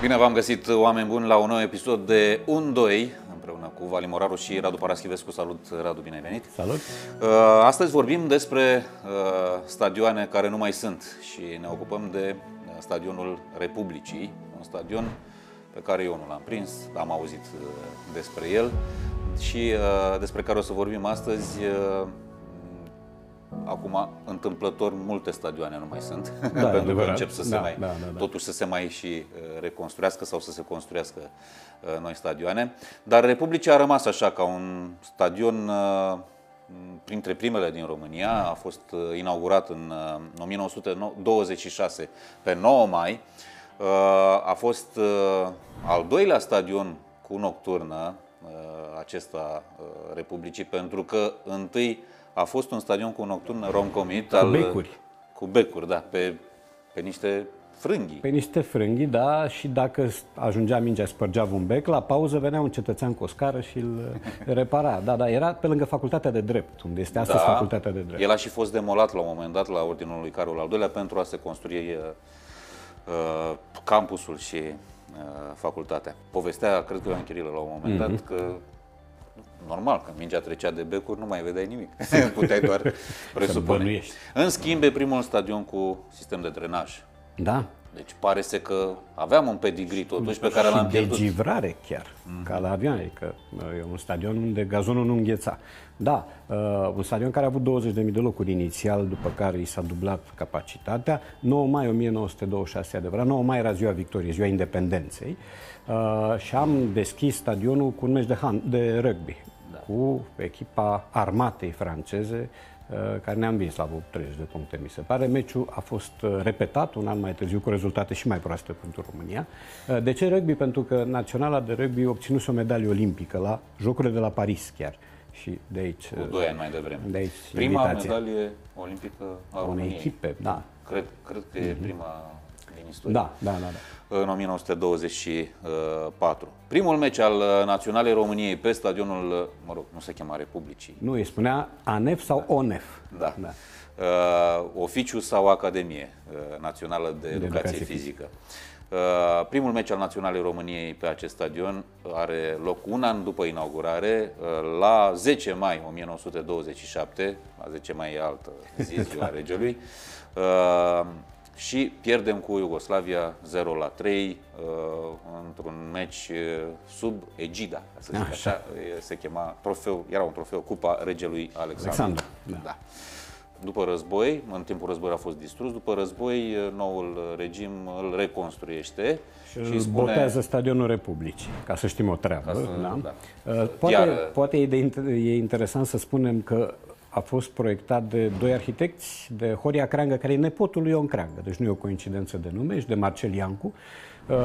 Bine v-am găsit, oameni buni, la un nou episod de 1-2 împreună cu Vali Moraru și Radu Paraschivescu. Salut, Radu, bine ai venit! Salut! Uh, astăzi vorbim despre uh, stadioane care nu mai sunt și ne ocupăm de uh, stadionul Republicii, un stadion pe care eu nu l-am prins, am auzit despre el și despre care o să vorbim astăzi Acum, întâmplător, multe stadioane nu mai sunt, da, pentru adevărat. că încep să se da, mai, da, da, da. totuși să se mai și uh, reconstruiască sau să se construiască uh, noi stadioane. Dar Republicii a rămas așa ca un stadion uh, printre primele din România, a fost inaugurat în 1926 pe 9 mai. A fost al doilea stadion cu nocturnă acesta Republicii, pentru că întâi a fost un stadion cu nocturn romcomit. Cu al, becuri. Cu becuri, da, pe, pe niște frânghii. Pe niște frânghii, da, și dacă ajungea mingea, spărgea un bec, la pauză venea un cetățean cu o scară și îl repara. Da, da, era pe lângă facultatea de drept, unde este astăzi da, facultatea de drept. El a și fost demolat la un moment dat la ordinul lui Carol al II-lea pentru a se construi uh, uh, campusul și uh, facultatea. Povestea, cred că Ioan Chirilă la un moment mm-hmm. dat, că normal, când mingea trecea de becuri, nu mai vedeai nimic. Puteai doar presupune. În schimb, e primul stadion cu sistem de drenaj. Da. Deci pare să că aveam un pedigree totuși pe care l-am pierdut. de givrare chiar, mm-hmm. ca la avion, adică e un stadion unde gazonul nu îngheța. Da, uh, un stadion care a avut 20.000 de locuri inițial, după care i s-a dublat capacitatea. 9 mai 1926, adevărat, 9 mai era ziua victoriei, ziua independenței. Uh, și am deschis stadionul cu un meci de, hand, de rugby da. cu echipa armatei franceze uh, care ne-a învins la 30 de puncte, mi se pare. Meciul a fost uh, repetat un an mai târziu cu rezultate și mai proaste pentru România. Uh, de ce rugby? Pentru că Naționala de Rugby obținuse o medalie olimpică la Jocurile de la Paris chiar. Și de aici... Cu doi ani mai devreme. De aici prima invitația. medalie olimpică a României. Unei echipe, da. Cred, cred că mm-hmm. e mhm. prima din istorie. Da, da, da. da în 1924. Primul meci al uh, Naționalei României pe stadionul, uh, mă rog, nu se chema Republicii. Nu, îi spunea ANEF sau da. ONEF. Da. da. Uh, oficiu sau Academie uh, Națională de, de Educație, Educație Fizică. Uh, primul meci al Naționalei României pe acest stadion are loc un an după inaugurare, uh, la 10 mai 1927, la 10 mai e altă zi, ziua regelui. Uh, și pierdem cu Iugoslavia 0 la 3 uh, într-un meci uh, sub egida, să zic așa. așa, se chema trofeu, era un trofeu Cupa Regelui Alexandru. Alexandru da. da. După război, în timpul războiului a fost distrus, după război uh, noul regim îl reconstruiește și, și spune... botează stadionul Republicii, ca să știm o treabă. Să, da? Da. Poate, Iar... poate e, de, e interesant să spunem că a fost proiectat de doi arhitecți, de Horia Creangă, care e nepotul lui Ion Creangă, deci nu e o coincidență de nume, și de Marcel Iancu. Uh,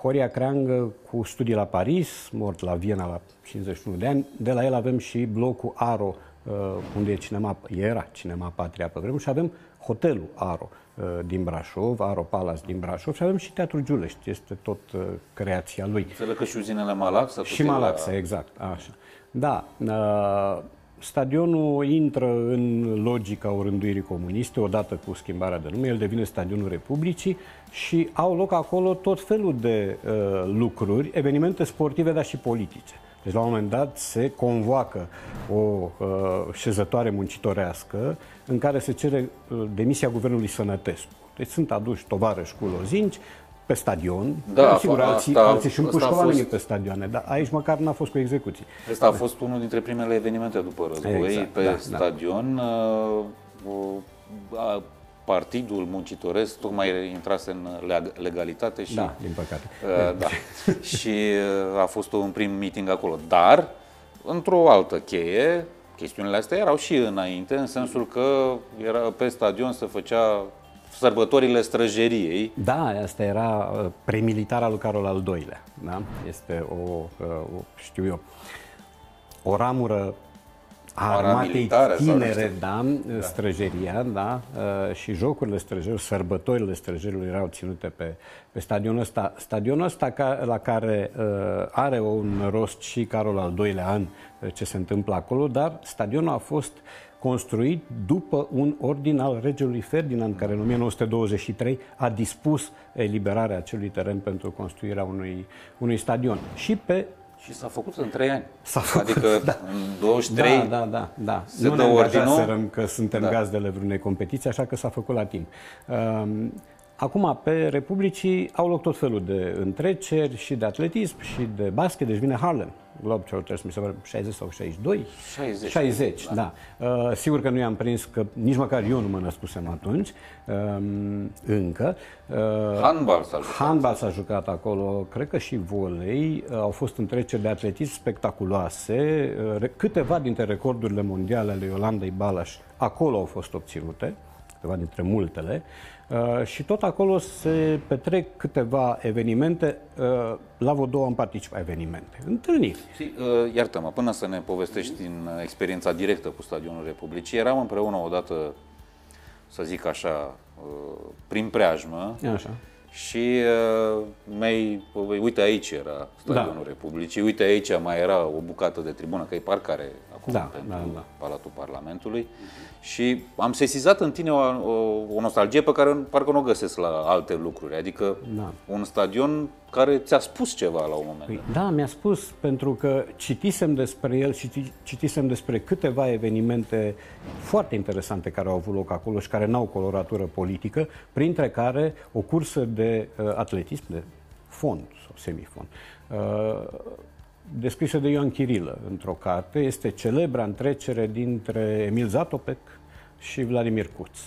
Horia Creangă cu studii la Paris, mort la Viena la 51 de ani. De la el avem și blocul Aro, uh, unde e cinema, era Cinema Patria pe vremuri, și avem hotelul Aro uh, din Brașov, Aro Palace din Brașov și avem și Teatrul Giulești, este tot uh, creația lui. Înțeleg că și uzinele Malaxa? Și Malaxa, la... exact, așa. Da, uh, Stadionul intră în logica orânduirii comuniste, odată cu schimbarea de nume, el devine Stadionul Republicii și au loc acolo tot felul de uh, lucruri, evenimente sportive, dar și politice. Deci, la un moment dat, se convoacă o uh, șezătoare muncitorească în care se cere uh, demisia guvernului Sănătescu. Deci sunt aduși tovarăși cu lozinci, pe stadion. Da, sigur, alții, asta, alții și împușcă fost... pe stadioane, dar aici măcar n-a fost cu execuții. Asta a fost unul dintre primele evenimente după război exact, pe da, da. stadion. Da. Partidul muncitoresc tocmai intrase în legalitate și... Da, din păcate. Uh, da. și uh, a fost un prim meeting acolo. Dar, într-o altă cheie, chestiunile astea erau și înainte, în sensul că era pe stadion se făcea sărbătorile străjeriei. Da, asta era uh, premilitara lui Carol al II-lea. Da? Este o, uh, o, știu eu, o ramură armatei tinere, da, da, străjeria, da, uh, și jocurile străjerilor, sărbătorile străjerilor erau ținute pe, pe stadionul ăsta. Stadionul ăsta ca, la care uh, are un rost și Carol al doilea an uh, ce se întâmplă acolo, dar stadionul a fost construit după un ordin al regelui Ferdinand, care în 1923 a dispus eliberarea acelui teren pentru construirea unui, unui stadion. Și pe și s-a făcut în 3 ani. S-a făcut, adică da. în 23 da, da, da, da. Se nu dă ne că suntem da. gazdele vreunei competiții, așa că s-a făcut la timp. Um, Acum, pe Republicii au loc tot felul de întreceri și de atletism și de basket, deci vine Harlem. Globetrotters, mi se pare 60 sau 62? 60. 60, da. da. Uh, sigur că nu i-am prins, că nici măcar eu nu mă născusem atunci, uh, încă. Uh, handbal s-a jucat. Handbal s-a jucat acolo, cred că și volei. Uh, au fost întreceri de atletism spectaculoase. Uh, câteva dintre recordurile mondiale ale Iolandei Balas acolo au fost obținute, câteva dintre multele. Uh, Uh, și tot acolo se petrec câteva evenimente. Uh, la vreo două am participat evenimente, întâlniri. Uh, iartă-mă, până să ne povestești din experiența directă cu Stadionul Republicii, eram împreună odată, să zic așa, prin preajmă. Așa. Și uh, mei, uite aici era Stadionul da. Republicii, uite aici mai era o bucată de tribună, că e parcare acum da, pentru da, da. Palatul Parlamentului. Uh-huh și am sesizat în tine o, o, o nostalgie pe care parcă nu o găsesc la alte lucruri. Adică da. un stadion care ți-a spus ceva la un moment păi, Da, mi-a spus, pentru că citisem despre el și citisem despre câteva evenimente foarte interesante care au avut loc acolo și care n-au coloratură politică, printre care o cursă de uh, atletism, de fond sau semifond, uh, descrisă de Ioan Chirilă într-o carte, este celebra întrecere dintre Emil Zatopek și Vladimir Cuț.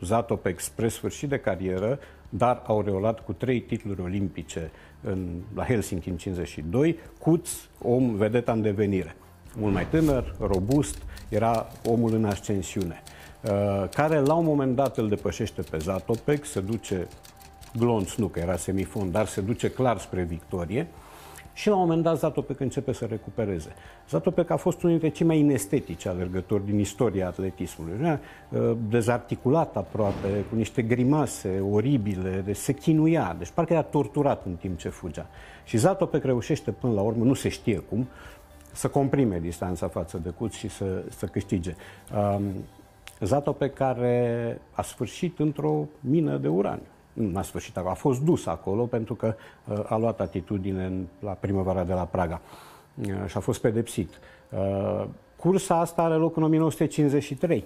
Zatopek spre sfârșit de carieră, dar aureolat cu trei titluri olimpice în, la Helsinki în 52, Cuț, om vedeta în devenire. Mult mai tânăr, robust, era omul în ascensiune, uh, care la un moment dat îl depășește pe Zatopek, se duce glonț, nu că era semifond, dar se duce clar spre victorie, și la un moment dat Zatopek începe să recupereze. Zatopek a fost unul dintre cei mai inestetici alergători din istoria atletismului. Uh, dezarticulat aproape, cu niște grimase oribile, de se chinuia, deci parcă era torturat în timp ce fugea. Și Zatopek reușește până la urmă, nu se știe cum, să comprime distanța față de Cuț și să, să câștige. Um, Zatopek care a sfârșit într-o mină de uraniu nu a sfârșit, a fost dus acolo pentru că uh, a luat atitudine în, la primăvara de la Praga uh, și a fost pedepsit. Uh, cursa asta are loc în 1953.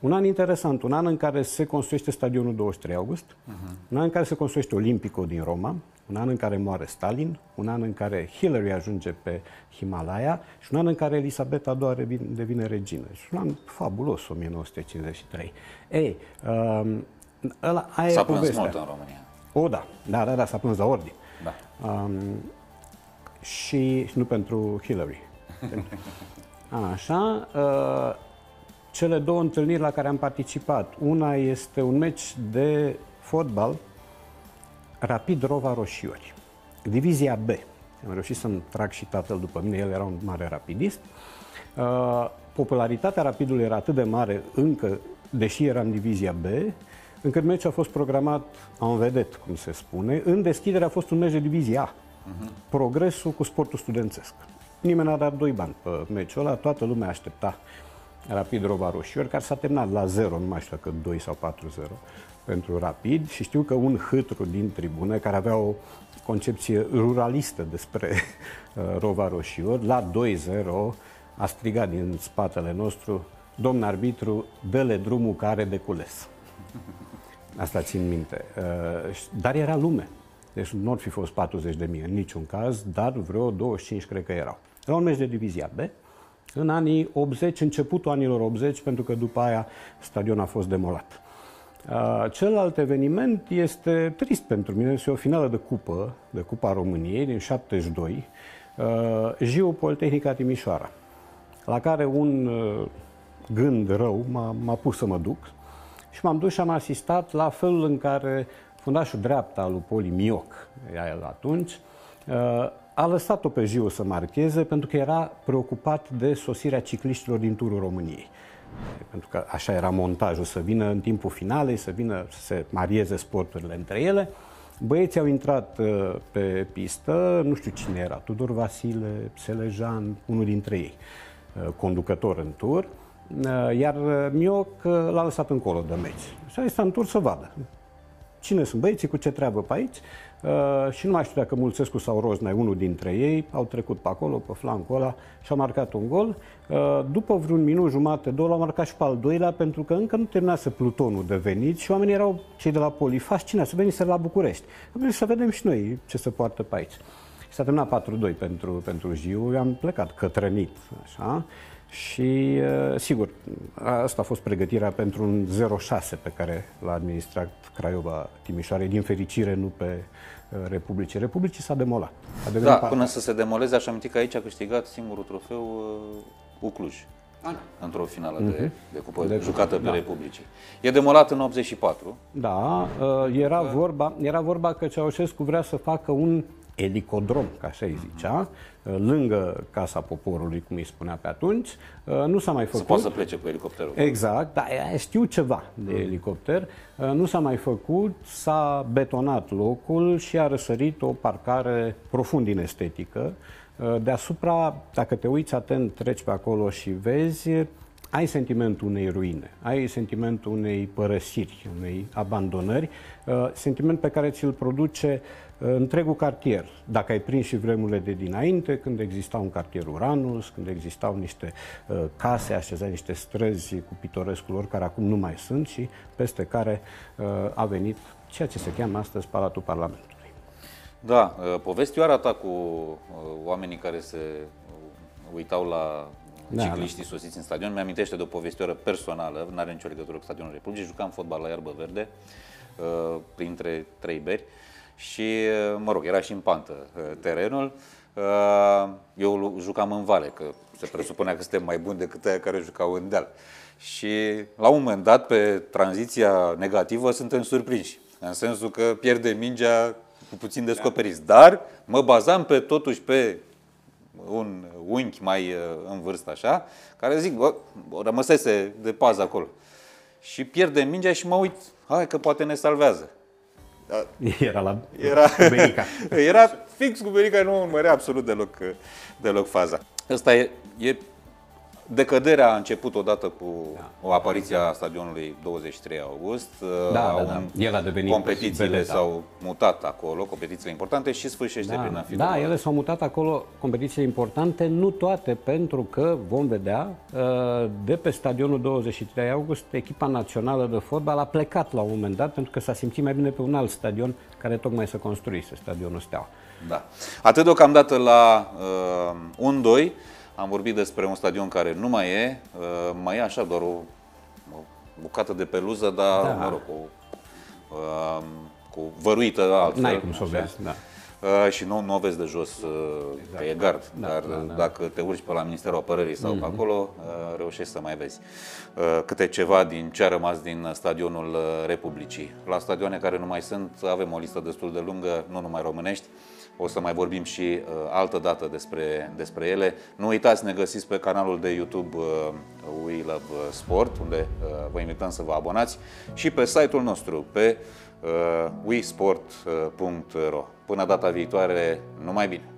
Un an interesant, un an în care se construiește stadionul 23 august, uh-huh. un an în care se construiește Olimpico din Roma, un an în care moare Stalin, un an în care Hillary ajunge pe Himalaya și un an în care Elisabeta II devine regină. Și un an fabulos, 1953. Ei, um, Ăla, aia s-a plâns mult în România. O, da. Da, da, da, s-a plâns la ordine. Da. Um, și, și nu pentru Hillary. Așa. Uh, cele două întâlniri la care am participat. Una este un meci de fotbal Rapid Rova Roșiori. Divizia B. Am reușit să-mi trag și tatăl după mine, el era un mare rapidist. Uh, popularitatea Rapidului era atât de mare încă, deși era în divizia B, încât meciul a fost programat în vedet, cum se spune. În deschidere a fost un meci de divizie A. Uh-huh. Progresul cu sportul studențesc. Nimeni n-a dat doi bani pe meciul ăla, toată lumea aștepta Rapid Rova Roșiori, care s-a terminat la 0, nu mai știu că 2 sau 4-0 pentru Rapid și știu că un hâtru din tribune care avea o concepție ruralistă despre uh, Rova Roșiori, la 2-0 a strigat din spatele nostru domn arbitru, dă-le drumul care de cules. Asta țin minte. Uh, dar era lume. Deci nu ar fi fost 40 de mii în niciun caz, dar vreo 25 cred că erau. Era un meci de divizia B, în anii 80, începutul anilor 80, pentru că după aia stadionul a fost demolat. Uh, celălalt eveniment este trist pentru mine, este o finală de cupă, de Cupa României din 72, uh, Jiu Politehnica Timișoara, la care un gând rău m-a, m-a pus să mă duc, și m-am dus și am asistat la felul în care fundașul dreapta al lui Poli Mioc, el atunci, uh, a lăsat-o pe Jiu să marcheze pentru că era preocupat de sosirea cicliștilor din turul României. Pentru că așa era montajul, să vină în timpul finalei, să vină să se marieze sporturile între ele. Băieții au intrat uh, pe pistă, nu știu cine era, Tudor Vasile, Selejan, unul dintre ei, uh, conducător în tur, uh, iar Mioc l-a lăsat încolo de meci. Și a zis, în tur să vadă cine sunt băieții, cu ce treabă pe aici. Uh, și nu mai știu dacă Mulțescu sau Roznai, unul dintre ei, au trecut pe acolo, pe flancul ăla și au marcat un gol. Uh, după vreun minut, jumate, două, l-au marcat și pe al doilea, pentru că încă nu terminase plutonul de venit și oamenii erau cei de la Polifas, cine să veniți la București. Am să vedem și noi ce se poartă pe aici. Și s-a terminat 4-2 pentru, pentru Jiu, am plecat cătrănit, așa. Și, uh, sigur, asta a fost pregătirea pentru un 0-6 pe care l-a administrat Craiova Timișoare, din fericire nu pe uh, Republice. Republicii s-a demolat. A da, până să se demoleze, aș aminti că aici a câștigat singurul trofeu uh, Ucluj. Ah. Într-o finală uh-huh. de, mhm. de cupă de jucată pe da. Republicii. E demolat în 84. Da, era vorba, era vorba că Ceaușescu vrea să facă un elicodrom, ca așa îi zicea, lângă Casa Poporului, cum îi spunea pe atunci. Nu s-a mai făcut. Să poată să plece cu elicopterul. Exact, dar știu ceva de elicopter. Nu s-a mai făcut, s-a betonat locul și a răsărit o parcare profund inestetică. Deasupra, dacă te uiți atent, treci pe acolo și vezi, ai sentimentul unei ruine, ai sentimentul unei părăsiri, unei abandonări, sentiment pe care ți-l produce întregul cartier. Dacă ai prins și vremurile de dinainte, când exista un cartier Uranus, când existau niște uh, case așezate, niște străzi cu pitorescul lor, care acum nu mai sunt și peste care uh, a venit ceea ce se cheamă astăzi Palatul Parlamentului. Da, uh, povestioara ta cu uh, oamenii care se uh, uitau la da, cicliștii da. sosiți în stadion, mi-amintește de o povestioară personală, nu are nicio legătură cu stadionul Republicii, jucam fotbal la iarbă verde, uh, printre trei beri, și, mă rog, era și în pantă uh, terenul. Uh, eu jucam în vale, că se presupunea că suntem mai buni decât aia care jucau în deal. Și la un moment dat, pe tranziția negativă, suntem surprinși. În sensul că pierde mingea cu puțin descoperiți. Dar mă bazam pe totuși pe un unchi mai uh, în vârstă așa, care zic, bă, rămăsese de pază acolo. Și pierde mingea și mă uit, hai că poate ne salvează. Da. Era la era, Berica. era fix cu Berica, nu urmărea absolut deloc, deloc faza. Asta e, e Decăderea a început odată cu da. o apariție a stadionului 23 august. Da, da, da. El a devenit competițiile s-au mutat acolo, competițiile importante și sfârșește da. prin a fi Da, ele s-au mutat acolo, competițiile importante, nu toate, pentru că vom vedea uh, de pe stadionul 23 august, echipa națională de fotbal a plecat la un moment dat pentru că s-a simțit mai bine pe un alt stadion care tocmai se construise, stadionul Steaua. Da. Atât deocamdată la uh, 1-2. Am vorbit despre un stadion care nu mai e, uh, mai e așa doar o, o bucată de peluză, dar, da. mă rog, cu, uh, cu văruită altfel. N-ai cum să o vezi, da. Uh, și nu, nu o vezi de jos exact. pe e gard, da, dar da, da. dacă te urci pe la Ministerul Apărării sau mm-hmm. pe mhm. acolo, uh, reușești să mai vezi uh, câte ceva din ce a rămas din stadionul Republicii. La stadioane care nu mai sunt, avem o listă destul de lungă, nu numai românești, o să mai vorbim și uh, altă dată despre, despre ele. Nu uitați, ne găsiți pe canalul de YouTube uh, We Love Sport, unde uh, vă invităm să vă abonați, și pe site-ul nostru, pe uh, wesport.ro. Până data viitoare, numai bine!